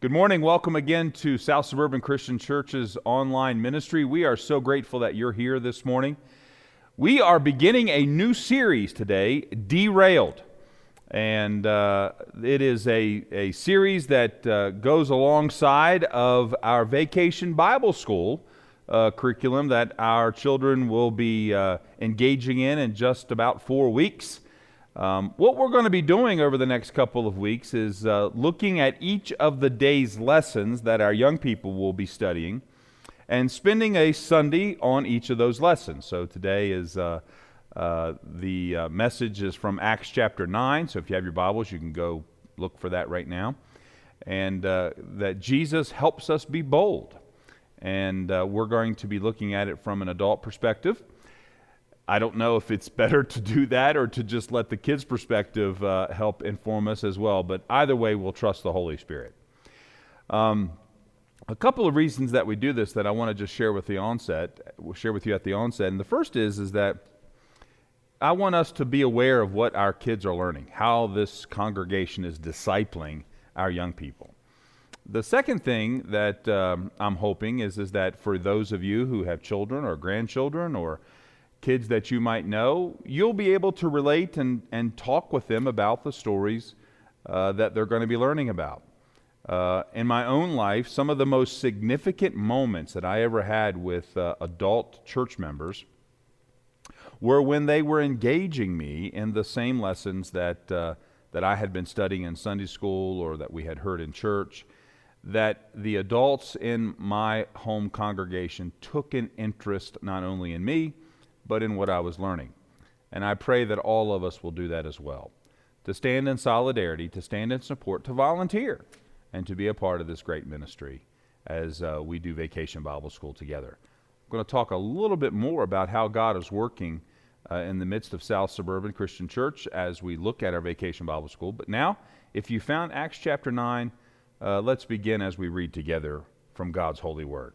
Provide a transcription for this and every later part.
Good morning. Welcome again to South Suburban Christian Church's online ministry. We are so grateful that you're here this morning. We are beginning a new series today, Derailed. And uh, it is a, a series that uh, goes alongside of our Vacation Bible School uh, curriculum that our children will be uh, engaging in in just about four weeks. Um, what we're going to be doing over the next couple of weeks is uh, looking at each of the day's lessons that our young people will be studying and spending a Sunday on each of those lessons. So today is uh, uh, the uh, message is from Acts chapter 9. So if you have your Bibles, you can go look for that right now. And uh, that Jesus helps us be bold. And uh, we're going to be looking at it from an adult perspective. I don't know if it's better to do that or to just let the kids' perspective uh, help inform us as well. But either way, we'll trust the Holy Spirit. Um, a couple of reasons that we do this that I want to just share with the onset, we'll share with you at the onset. And the first is is that I want us to be aware of what our kids are learning, how this congregation is discipling our young people. The second thing that um, I'm hoping is, is that for those of you who have children or grandchildren or kids that you might know, you'll be able to relate and, and talk with them about the stories uh, that they're going to be learning about. Uh, in my own life, some of the most significant moments that I ever had with uh, adult church members were when they were engaging me in the same lessons that, uh, that I had been studying in Sunday school or that we had heard in church. That the adults in my home congregation took an interest not only in me, but in what I was learning. And I pray that all of us will do that as well. To stand in solidarity, to stand in support, to volunteer, and to be a part of this great ministry as uh, we do Vacation Bible School together. I'm going to talk a little bit more about how God is working uh, in the midst of South Suburban Christian Church as we look at our Vacation Bible School. But now, if you found Acts chapter 9, uh, let's begin as we read together from God's holy word.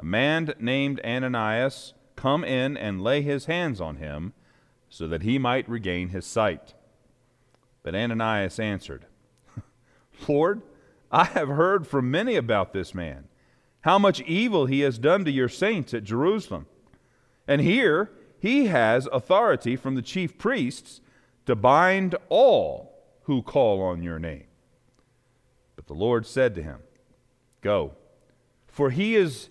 a man named Ananias come in and lay his hands on him so that he might regain his sight. But Ananias answered, Lord, I have heard from many about this man, how much evil he has done to your saints at Jerusalem. And here he has authority from the chief priests to bind all who call on your name. But the Lord said to him, Go, for he is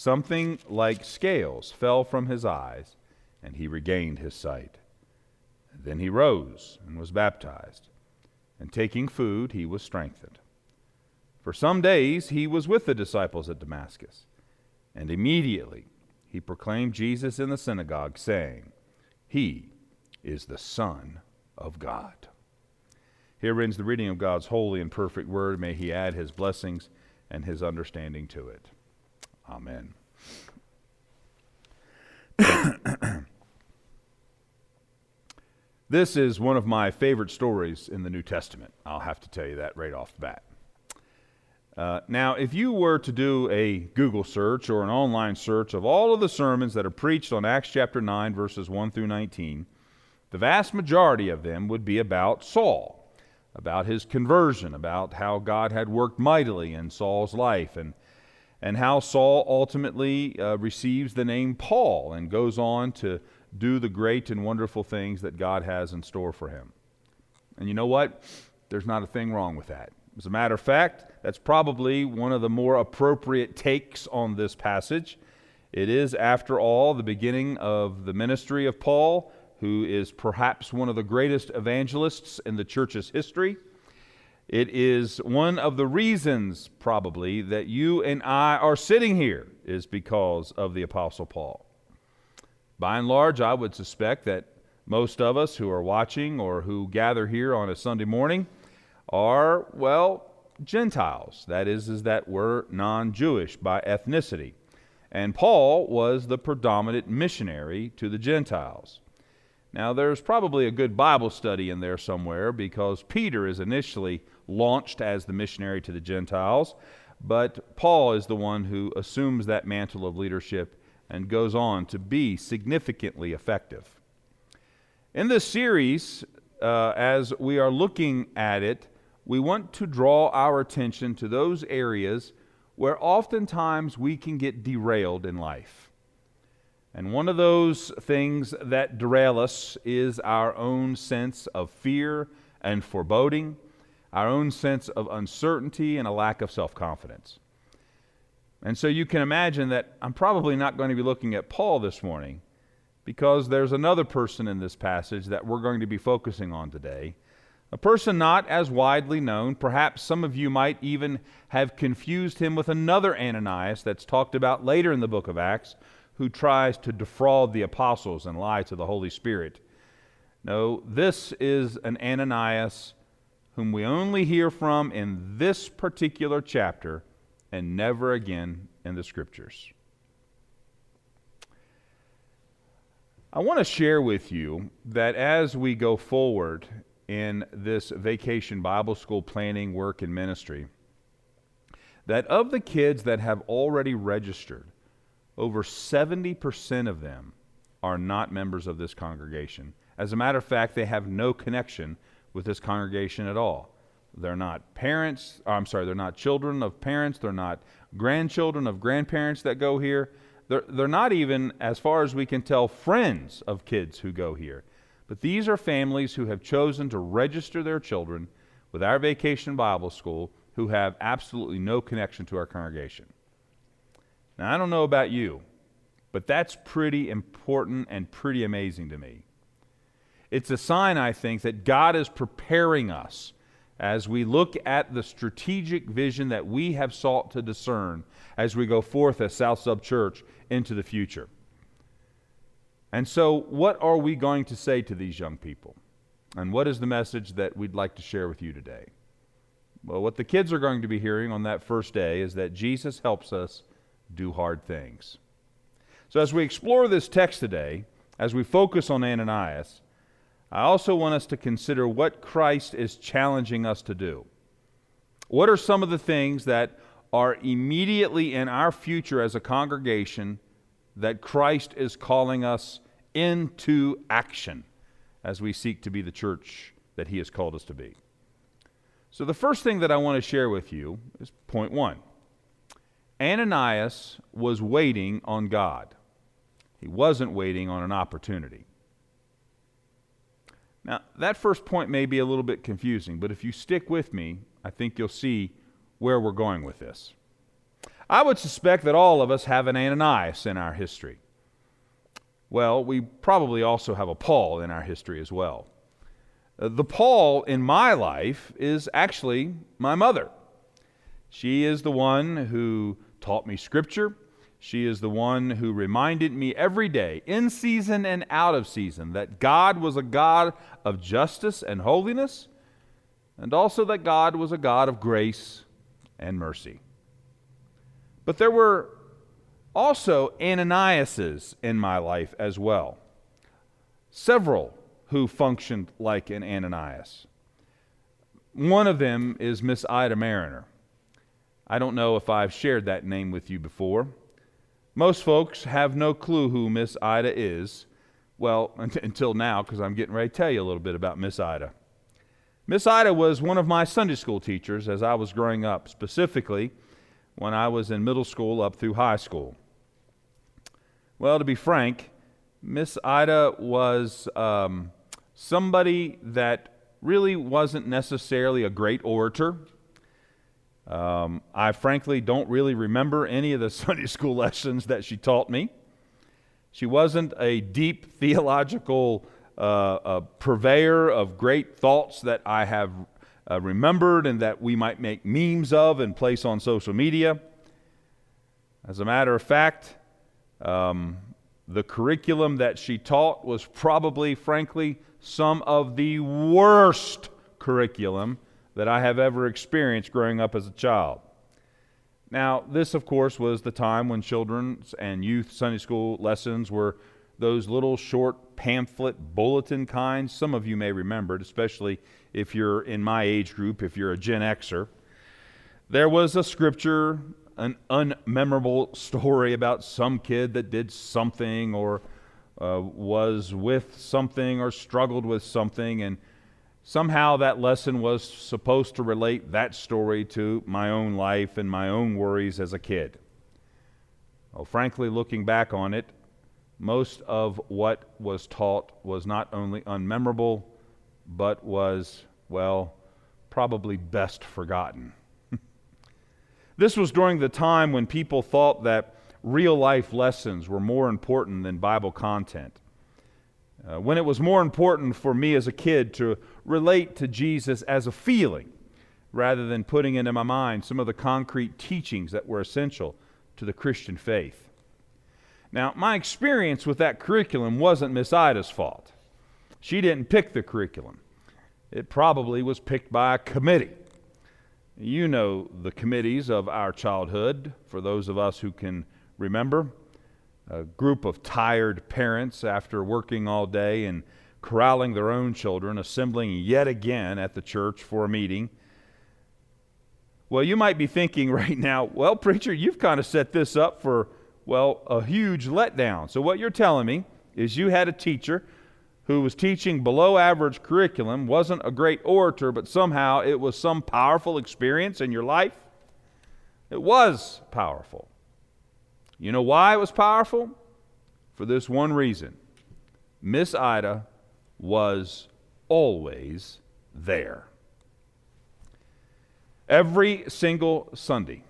Something like scales fell from his eyes, and he regained his sight. Then he rose and was baptized, and taking food, he was strengthened. For some days he was with the disciples at Damascus. And immediately he proclaimed Jesus in the synagogue, saying, He is the Son of God. Here ends the reading of God's holy and perfect word. May he add his blessings and his understanding to it. Amen. this is one of my favorite stories in the New Testament. I'll have to tell you that right off the bat. Uh, now, if you were to do a Google search or an online search of all of the sermons that are preached on Acts chapter 9, verses 1 through 19, the vast majority of them would be about Saul, about his conversion, about how God had worked mightily in Saul's life, and, and how Saul ultimately uh, receives the name Paul and goes on to do the great and wonderful things that God has in store for him. And you know what? There's not a thing wrong with that. As a matter of fact, that's probably one of the more appropriate takes on this passage. It is, after all, the beginning of the ministry of Paul, who is perhaps one of the greatest evangelists in the church's history. It is one of the reasons, probably, that you and I are sitting here, is because of the Apostle Paul. By and large, I would suspect that most of us who are watching or who gather here on a Sunday morning are, well, Gentiles. That is, is that we're non Jewish by ethnicity. And Paul was the predominant missionary to the Gentiles. Now, there's probably a good Bible study in there somewhere because Peter is initially launched as the missionary to the Gentiles, but Paul is the one who assumes that mantle of leadership and goes on to be significantly effective. In this series, uh, as we are looking at it, we want to draw our attention to those areas where oftentimes we can get derailed in life. And one of those things that derail us is our own sense of fear and foreboding, our own sense of uncertainty and a lack of self confidence. And so you can imagine that I'm probably not going to be looking at Paul this morning because there's another person in this passage that we're going to be focusing on today a person not as widely known, perhaps some of you might even have confused him with another Ananias that's talked about later in the book of Acts, who tries to defraud the apostles and lie to the Holy Spirit. No, this is an Ananias whom we only hear from in this particular chapter and never again in the scriptures. I want to share with you that as we go forward in this vacation Bible school planning work and ministry that of the kids that have already registered, over 70% of them are not members of this congregation. As a matter of fact, they have no connection with this congregation at all. They're not parents, I'm sorry, they're not children of parents, they're not grandchildren of grandparents that go here. They're, they're not even, as far as we can tell, friends of kids who go here. But these are families who have chosen to register their children with our vacation Bible school who have absolutely no connection to our congregation. Now, I don't know about you, but that's pretty important and pretty amazing to me. It's a sign, I think, that God is preparing us as we look at the strategic vision that we have sought to discern as we go forth as South Sub Church into the future. And so, what are we going to say to these young people? And what is the message that we'd like to share with you today? Well, what the kids are going to be hearing on that first day is that Jesus helps us do hard things. So, as we explore this text today, as we focus on Ananias, I also want us to consider what Christ is challenging us to do. What are some of the things that are immediately in our future as a congregation that Christ is calling us into action as we seek to be the church that he has called us to be. So, the first thing that I want to share with you is point one Ananias was waiting on God, he wasn't waiting on an opportunity. Now, that first point may be a little bit confusing, but if you stick with me, I think you'll see where we're going with this. I would suspect that all of us have an Ananias in our history. Well, we probably also have a Paul in our history as well. Uh, the Paul in my life is actually my mother. She is the one who taught me Scripture. She is the one who reminded me every day, in season and out of season, that God was a God of justice and holiness, and also that God was a God of grace and mercy. But there were also Ananiases in my life as well. Several who functioned like an Ananias. One of them is Miss Ida Mariner. I don't know if I've shared that name with you before. Most folks have no clue who Miss Ida is. Well, until now, because I'm getting ready to tell you a little bit about Miss Ida. Miss Ida was one of my Sunday school teachers as I was growing up, specifically when I was in middle school up through high school. Well, to be frank, Miss Ida was um, somebody that really wasn't necessarily a great orator. Um, I frankly don't really remember any of the Sunday school lessons that she taught me. She wasn't a deep theological uh, uh, purveyor of great thoughts that I have uh, remembered and that we might make memes of and place on social media. As a matter of fact, um, the curriculum that she taught was probably, frankly, some of the worst curriculum that I have ever experienced growing up as a child. Now, this, of course, was the time when children's and youth Sunday school lessons were those little short pamphlet bulletin kinds. Some of you may remember it, especially if you're in my age group, if you're a Gen Xer. There was a scripture, an unmemorable story about some kid that did something or uh, was with something or struggled with something, and somehow that lesson was supposed to relate that story to my own life and my own worries as a kid. Well, frankly, looking back on it, most of what was taught was not only unmemorable, but was, well, probably best forgotten. this was during the time when people thought that real life lessons were more important than Bible content. Uh, when it was more important for me as a kid to relate to Jesus as a feeling rather than putting into my mind some of the concrete teachings that were essential to the Christian faith. Now, my experience with that curriculum wasn't Miss Ida's fault. She didn't pick the curriculum, it probably was picked by a committee. You know the committees of our childhood, for those of us who can remember? A group of tired parents, after working all day and corralling their own children, assembling yet again at the church for a meeting. Well, you might be thinking right now, well, preacher, you've kind of set this up for, well, a huge letdown. So, what you're telling me is you had a teacher who was teaching below average curriculum, wasn't a great orator, but somehow it was some powerful experience in your life? It was powerful. You know why it was powerful? For this one reason Miss Ida was always there. Every single Sunday.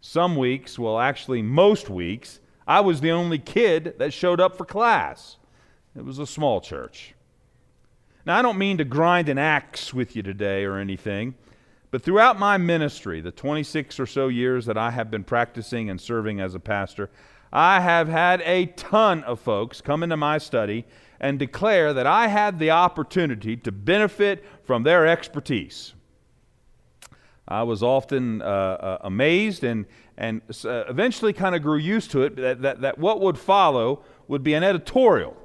Some weeks, well, actually, most weeks, I was the only kid that showed up for class. It was a small church. Now, I don't mean to grind an axe with you today or anything, but throughout my ministry, the 26 or so years that I have been practicing and serving as a pastor, I have had a ton of folks come into my study and declare that I had the opportunity to benefit from their expertise. I was often uh, uh, amazed and, and uh, eventually kind of grew used to it that, that, that what would follow would be an editorial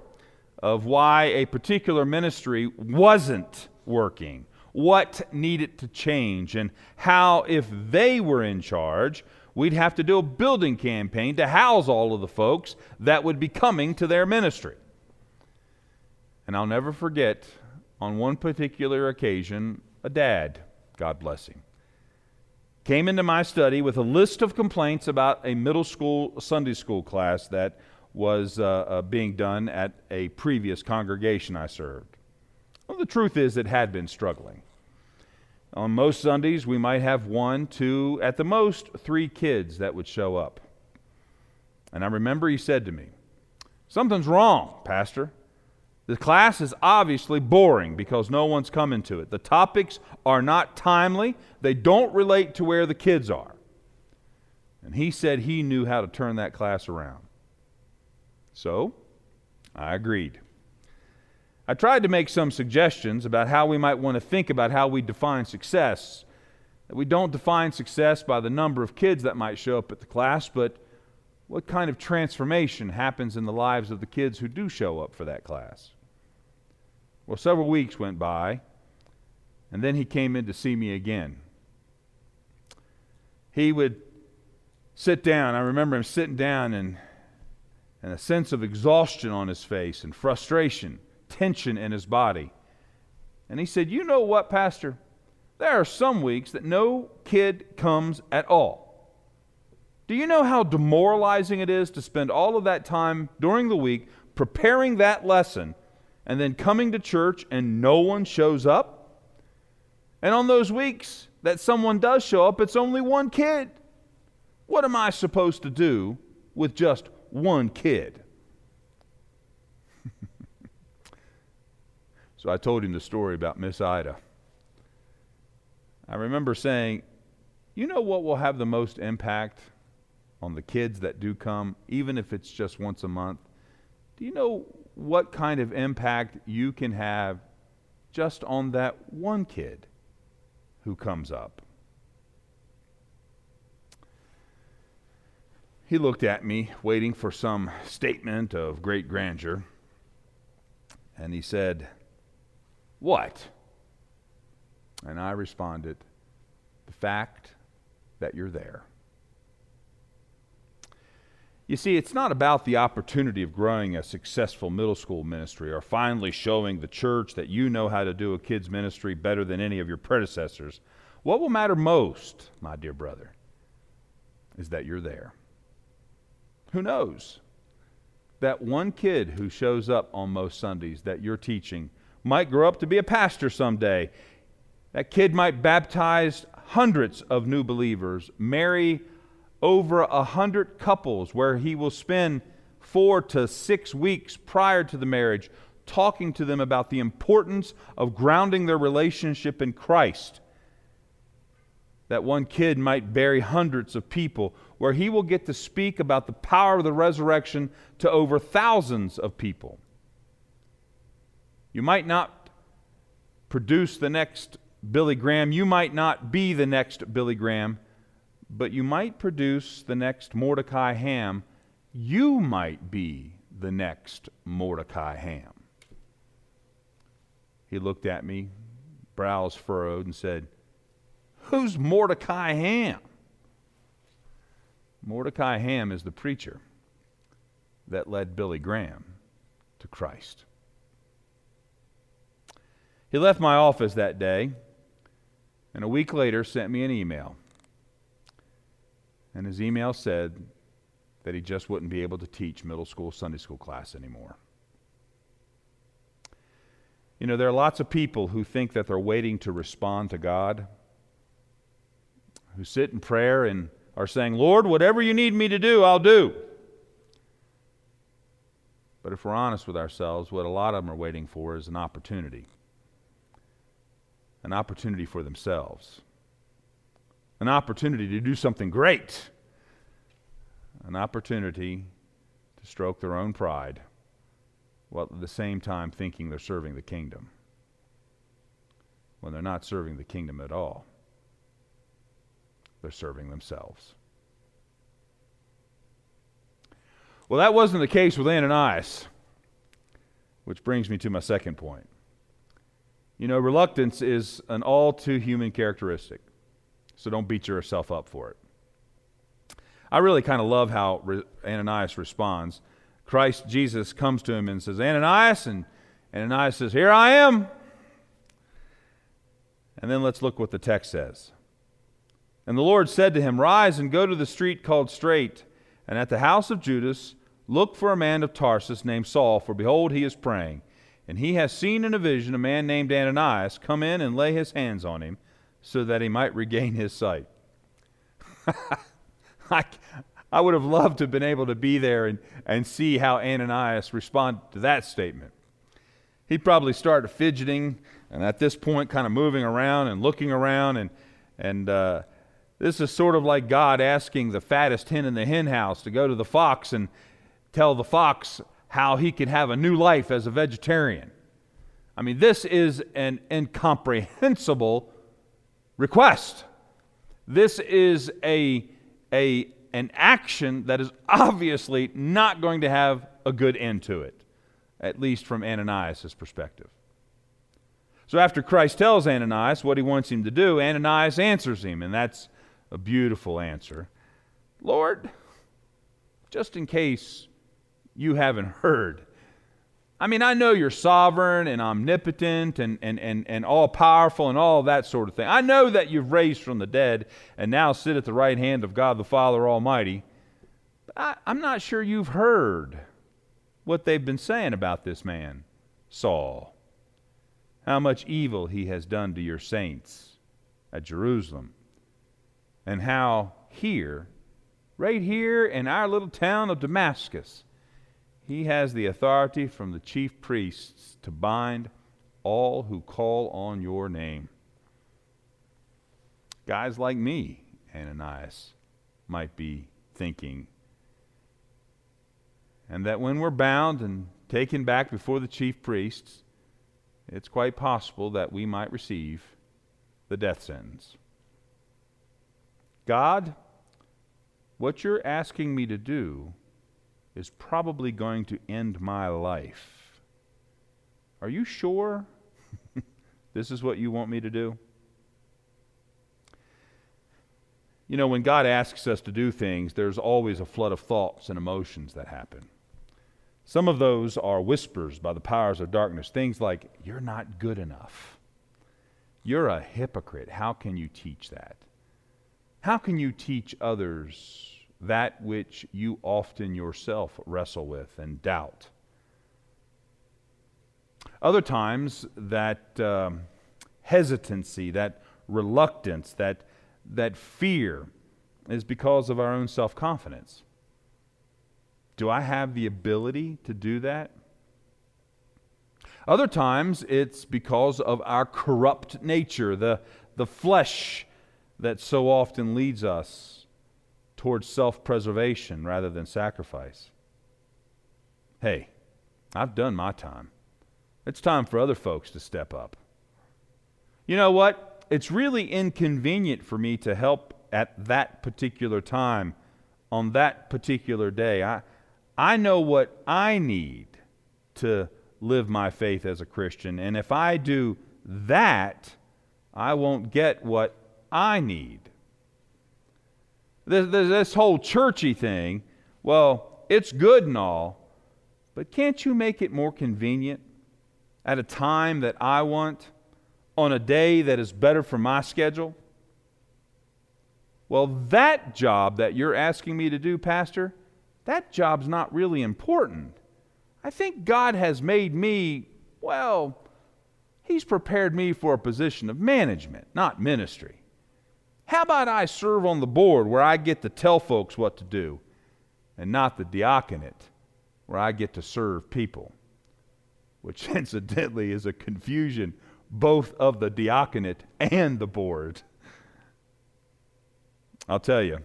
of why a particular ministry wasn't working what needed to change and how, if they were in charge, we'd have to do a building campaign to house all of the folks that would be coming to their ministry. And I'll never forget, on one particular occasion, a dad, God bless him, came into my study with a list of complaints about a middle school Sunday school class that was uh, uh, being done at a previous congregation I served. The truth is, it had been struggling. On most Sundays, we might have one, two, at the most, three kids that would show up. And I remember he said to me, Something's wrong, Pastor. The class is obviously boring because no one's coming to it. The topics are not timely, they don't relate to where the kids are. And he said he knew how to turn that class around. So, I agreed. I tried to make some suggestions about how we might want to think about how we define success. That we don't define success by the number of kids that might show up at the class, but what kind of transformation happens in the lives of the kids who do show up for that class. Well, several weeks went by, and then he came in to see me again. He would sit down. I remember him sitting down and, and a sense of exhaustion on his face and frustration, tension in his body. And he said, You know what, Pastor? There are some weeks that no kid comes at all. Do you know how demoralizing it is to spend all of that time during the week preparing that lesson and then coming to church and no one shows up? And on those weeks that someone does show up, it's only one kid. What am I supposed to do with just one kid? So I told him the story about Miss Ida. I remember saying, You know what will have the most impact on the kids that do come, even if it's just once a month? Do you know what kind of impact you can have just on that one kid who comes up? He looked at me, waiting for some statement of great grandeur, and he said, What? And I responded, The fact that you're there. You see, it's not about the opportunity of growing a successful middle school ministry or finally showing the church that you know how to do a kids' ministry better than any of your predecessors. What will matter most, my dear brother, is that you're there. Who knows? That one kid who shows up on most Sundays that you're teaching might grow up to be a pastor someday. That kid might baptize hundreds of new believers, marry over a hundred couples where he will spend four to six weeks prior to the marriage talking to them about the importance of grounding their relationship in Christ. That one kid might bury hundreds of people where he will get to speak about the power of the resurrection to over thousands of people. You might not produce the next Billy Graham, you might not be the next Billy Graham, but you might produce the next Mordecai Ham. You might be the next Mordecai Ham. He looked at me, brows furrowed, and said, Who's Mordecai Ham? Mordecai Ham is the preacher that led Billy Graham to Christ. He left my office that day and a week later sent me an email. And his email said that he just wouldn't be able to teach middle school Sunday school class anymore. You know, there are lots of people who think that they're waiting to respond to God, who sit in prayer and are saying, Lord, whatever you need me to do, I'll do. But if we're honest with ourselves, what a lot of them are waiting for is an opportunity an opportunity for themselves, an opportunity to do something great, an opportunity to stroke their own pride while at the same time thinking they're serving the kingdom when they're not serving the kingdom at all they're serving themselves. Well, that wasn't the case with Ananias, which brings me to my second point. You know, reluctance is an all too human characteristic, so don't beat yourself up for it. I really kind of love how Re- Ananias responds. Christ Jesus comes to him and says, Ananias, and Ananias says, Here I am. And then let's look what the text says. And the Lord said to him, Rise and go to the street called Straight, and at the house of Judas look for a man of Tarsus named Saul, for behold, he is praying. And he has seen in a vision a man named Ananias come in and lay his hands on him, so that he might regain his sight. I, I would have loved to have been able to be there and, and see how Ananias responded to that statement. He probably started fidgeting, and at this point, kind of moving around and looking around and, and uh, This is sort of like God asking the fattest hen in the hen house to go to the fox and tell the fox how he can have a new life as a vegetarian. I mean, this is an incomprehensible request. This is a, a, an action that is obviously not going to have a good end to it, at least from Ananias' perspective. So after Christ tells Ananias what he wants him to do, Ananias answers him, and that's a beautiful answer. Lord, just in case you haven't heard, I mean, I know you're sovereign and omnipotent and, and, and, and all powerful and all that sort of thing. I know that you've raised from the dead and now sit at the right hand of God the Father Almighty. But I, I'm not sure you've heard what they've been saying about this man, Saul. How much evil he has done to your saints at Jerusalem and how here, right here in our little town of Damascus, he has the authority from the chief priests to bind all who call on your name. Guys like me, Ananias, might be thinking. And that when we're bound and taken back before the chief priests, it's quite possible that we might receive the death sentence. God, what you're asking me to do is probably going to end my life. Are you sure this is what you want me to do? You know, when God asks us to do things, there's always a flood of thoughts and emotions that happen. Some of those are whispers by the powers of darkness, things like, You're not good enough. You're a hypocrite. How can you teach that? How can you teach others that which you often yourself wrestle with and doubt? Other times, that um, hesitancy, that reluctance, that, that fear is because of our own self confidence. Do I have the ability to do that? Other times, it's because of our corrupt nature, the, the flesh that so often leads us towards self preservation rather than sacrifice. Hey, I've done my time. It's time for other folks to step up. You know what? It's really inconvenient for me to help at that particular time on that particular day. I, I know what I need to live my faith as a Christian. And if I do that, I won't get what I need. This, this whole churchy thing, well, it's good and all, but can't you make it more convenient at a time that I want, on a day that is better for my schedule? Well, that job that you're asking me to do, Pastor, that job's not really important. I think God has made me, well, He's prepared me for a position of management, not ministry. How about I serve on the board where I get to tell folks what to do and not the diaconate where I get to serve people? Which incidentally is a confusion both of the diaconate and the board. I'll tell you,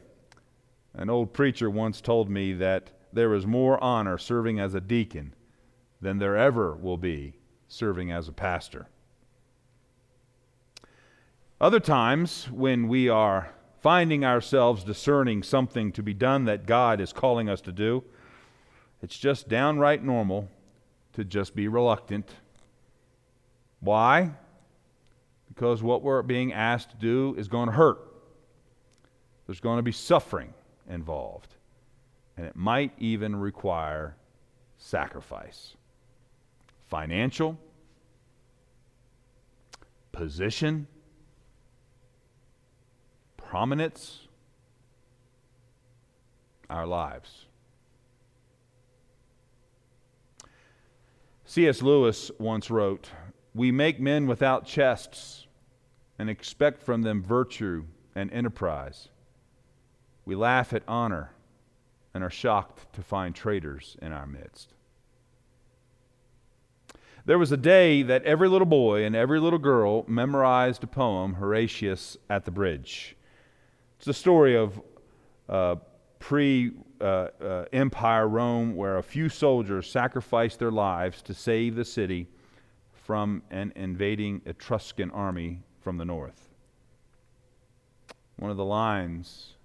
an old preacher once told me that there is more honor serving as a deacon than there ever will be serving as a pastor. Other times, when we are finding ourselves discerning something to be done that God is calling us to do, it's just downright normal to just be reluctant. Why? Because what we're being asked to do is going to hurt. There's going to be suffering involved. And it might even require sacrifice financial, position, prominence, our lives. C.S. Lewis once wrote, We make men without chests and expect from them virtue and enterprise. We laugh at honor and are shocked to find traitors in our midst. There was a day that every little boy and every little girl memorized a poem, Horatius at the Bridge It's the story of uh, pre uh, uh, empire Rome where a few soldiers sacrificed their lives to save the city from an invading Etruscan army from the north. One of the lines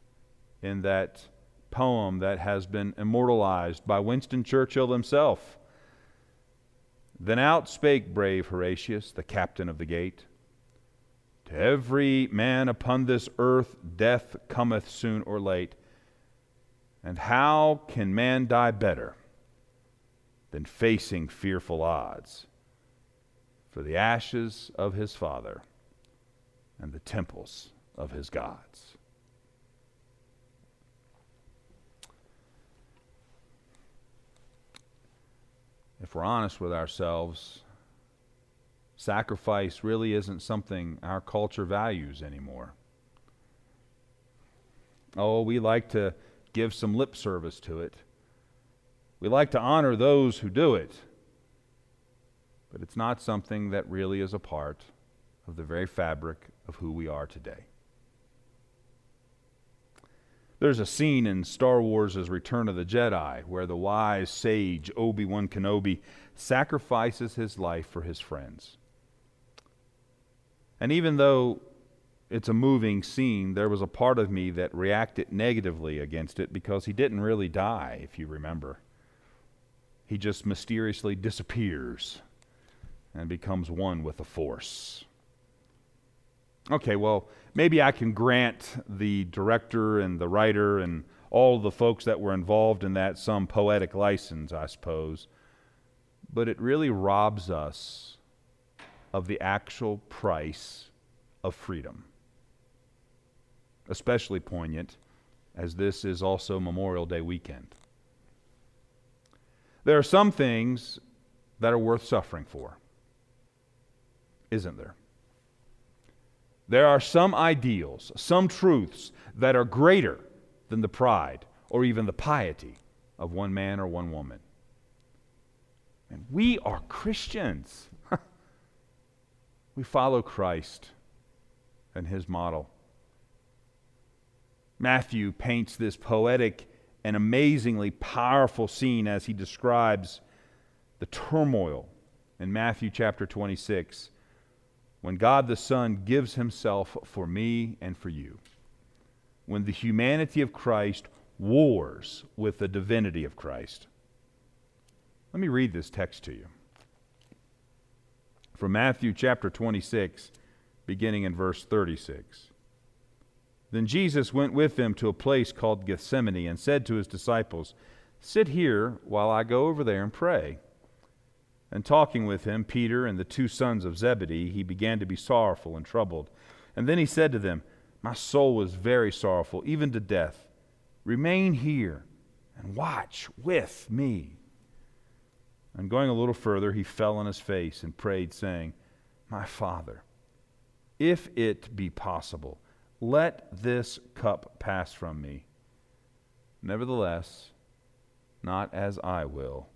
in that poem that has been immortalized by Winston Churchill himself. Then out spake brave Horatius, the captain of the gate. To every man upon this earth death cometh soon or late. And how can man die better than facing fearful odds for the ashes of his father and the temples of his gods? If we're honest with ourselves, sacrifice really isn't something our culture values anymore. Oh, we like to give some lip service to it. We like to honor those who do it. But it's not something that really is a part of the very fabric of who we are today. There's a scene in Star Wars' Return of the Jedi where the wise sage Obi Wan Kenobi sacrifices his life for his friends. And even though it's a moving scene, there was a part of me that reacted negatively against it because he didn't really die, if you remember. He just mysteriously disappears and becomes one with the Force. Okay, well, maybe I can grant the director and the writer and all the folks that were involved in that some poetic license, I suppose. But it really robs us of the actual price of freedom especially poignant as this is also Memorial Day weekend. There are some things that are worth suffering for, isn't there? There are some ideals, some truths that are greater than the pride or even the piety of one man or one woman. And we are Christians. We follow Christ and his model. Matthew paints this poetic and amazingly powerful scene as he describes the turmoil in Matthew chapter 26 when God the Son gives himself for me and for you. When the humanity of Christ wars with the divinity of Christ. Let me read this text to you. From Matthew chapter 26, beginning in verse 36. Then Jesus went with them to a place called Gethsemane and said to his disciples, Sit here while I go over there and pray. And talking with him, Peter and the two sons of Zebedee, he began to be sorrowful and troubled. And then he said to them, My soul is very sorrowful, even to death. Remain here and watch with me. And going a little further, he fell on his face and prayed, saying, My Father, if it be possible, let this cup pass from me. Nevertheless, not as I will,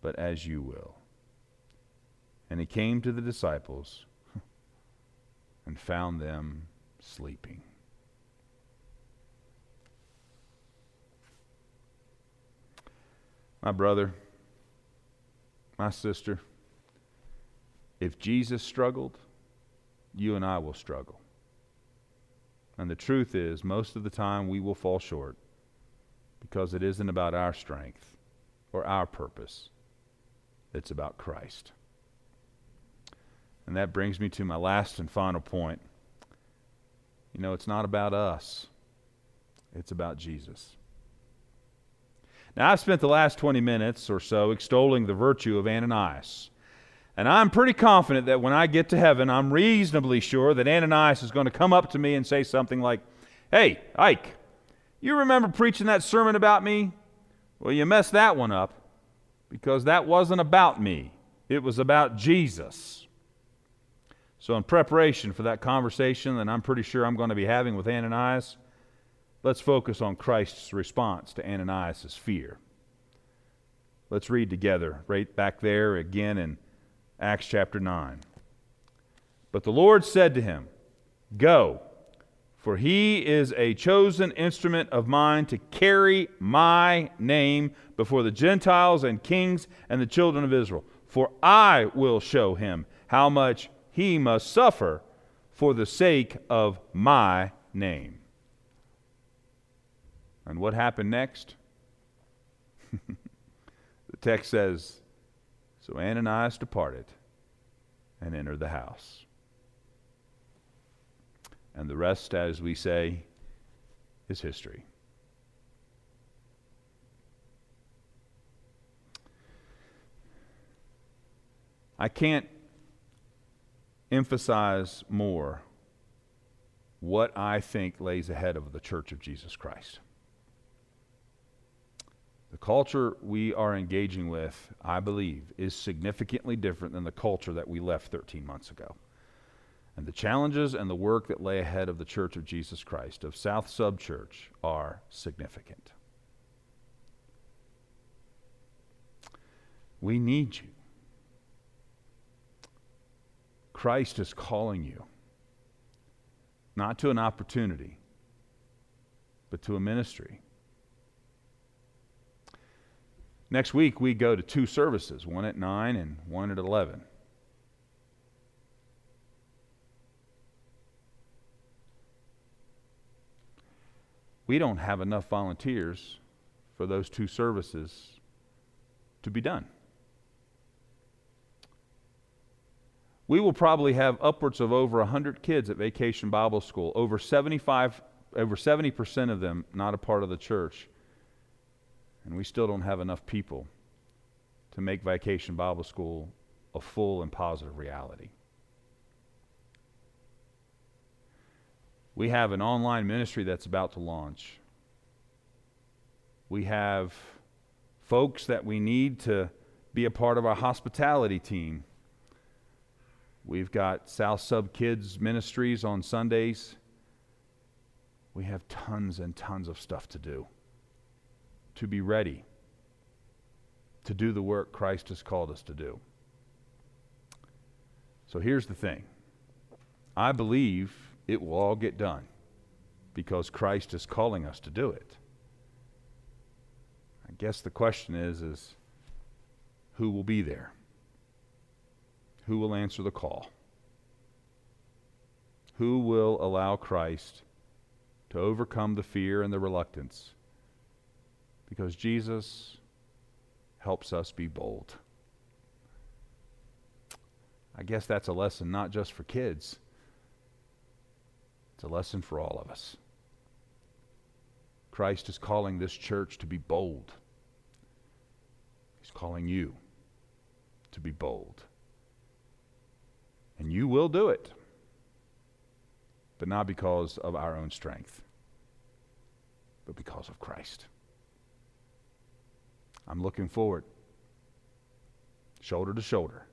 but as you will. And he came to the disciples and found them sleeping. My brother, my sister, if Jesus struggled, you and I will struggle. And the truth is, most of the time we will fall short because it isn't about our strength or our purpose, it's about Christ. And that brings me to my last and final point. You know, it's not about us, it's about Jesus. Now, I've spent the last 20 minutes or so extolling the virtue of Ananias. And I'm pretty confident that when I get to heaven, I'm reasonably sure that Ananias is going to come up to me and say something like, Hey, Ike, you remember preaching that sermon about me? Well, you messed that one up because that wasn't about me, it was about Jesus. So, in preparation for that conversation that I'm pretty sure I'm going to be having with Ananias, let's focus on Christ's response to Ananias' fear. Let's read together right back there again in Acts chapter 9. But the Lord said to him, Go, For he is a chosen instrument of mine to carry my name before the Gentiles and kings and the children of Israel. For I will show him how much he must suffer for the sake of my name. And what happened next? the text says So Ananias departed and entered the house. And the rest, as we say, is history. I can't emphasize more what I think lays ahead of the Church of Jesus Christ. The culture we are engaging with, I believe, is significantly different than the culture that we left 13 months ago. And the challenges and the work that lay ahead of the Church of Jesus Christ, of South Sub Church, are significant. We need you. Christ is calling you, not to an opportunity, but to a ministry. Next week, we go to two services one at 9 and one at 11. We don't have enough volunteers for those two services to be done. We will probably have upwards of over 100 kids at Vacation Bible School, over 75 over 70% of them not a part of the church. And we still don't have enough people to make Vacation Bible School a full and positive reality. We have an online ministry that's about to launch. We have folks that we need to be a part of our hospitality team. We've got South Sub Kids Ministries on Sundays. We have tons and tons of stuff to do to be ready to do the work Christ has called us to do. So here's the thing I believe it will all get done because Christ is calling us to do it. I guess the question is is who will be there? Who will answer the call? Who will allow Christ to overcome the fear and the reluctance because Jesus helps us be bold. I guess that's a lesson not just for kids, it's a lesson for all of us. Christ is calling this church to be bold. He's calling you to be bold. And you will do it, but not because of our own strength, but because of Christ. I'm looking forward, shoulder to shoulder,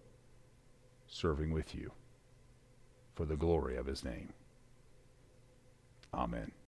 serving with you for the glory of his name. Amen.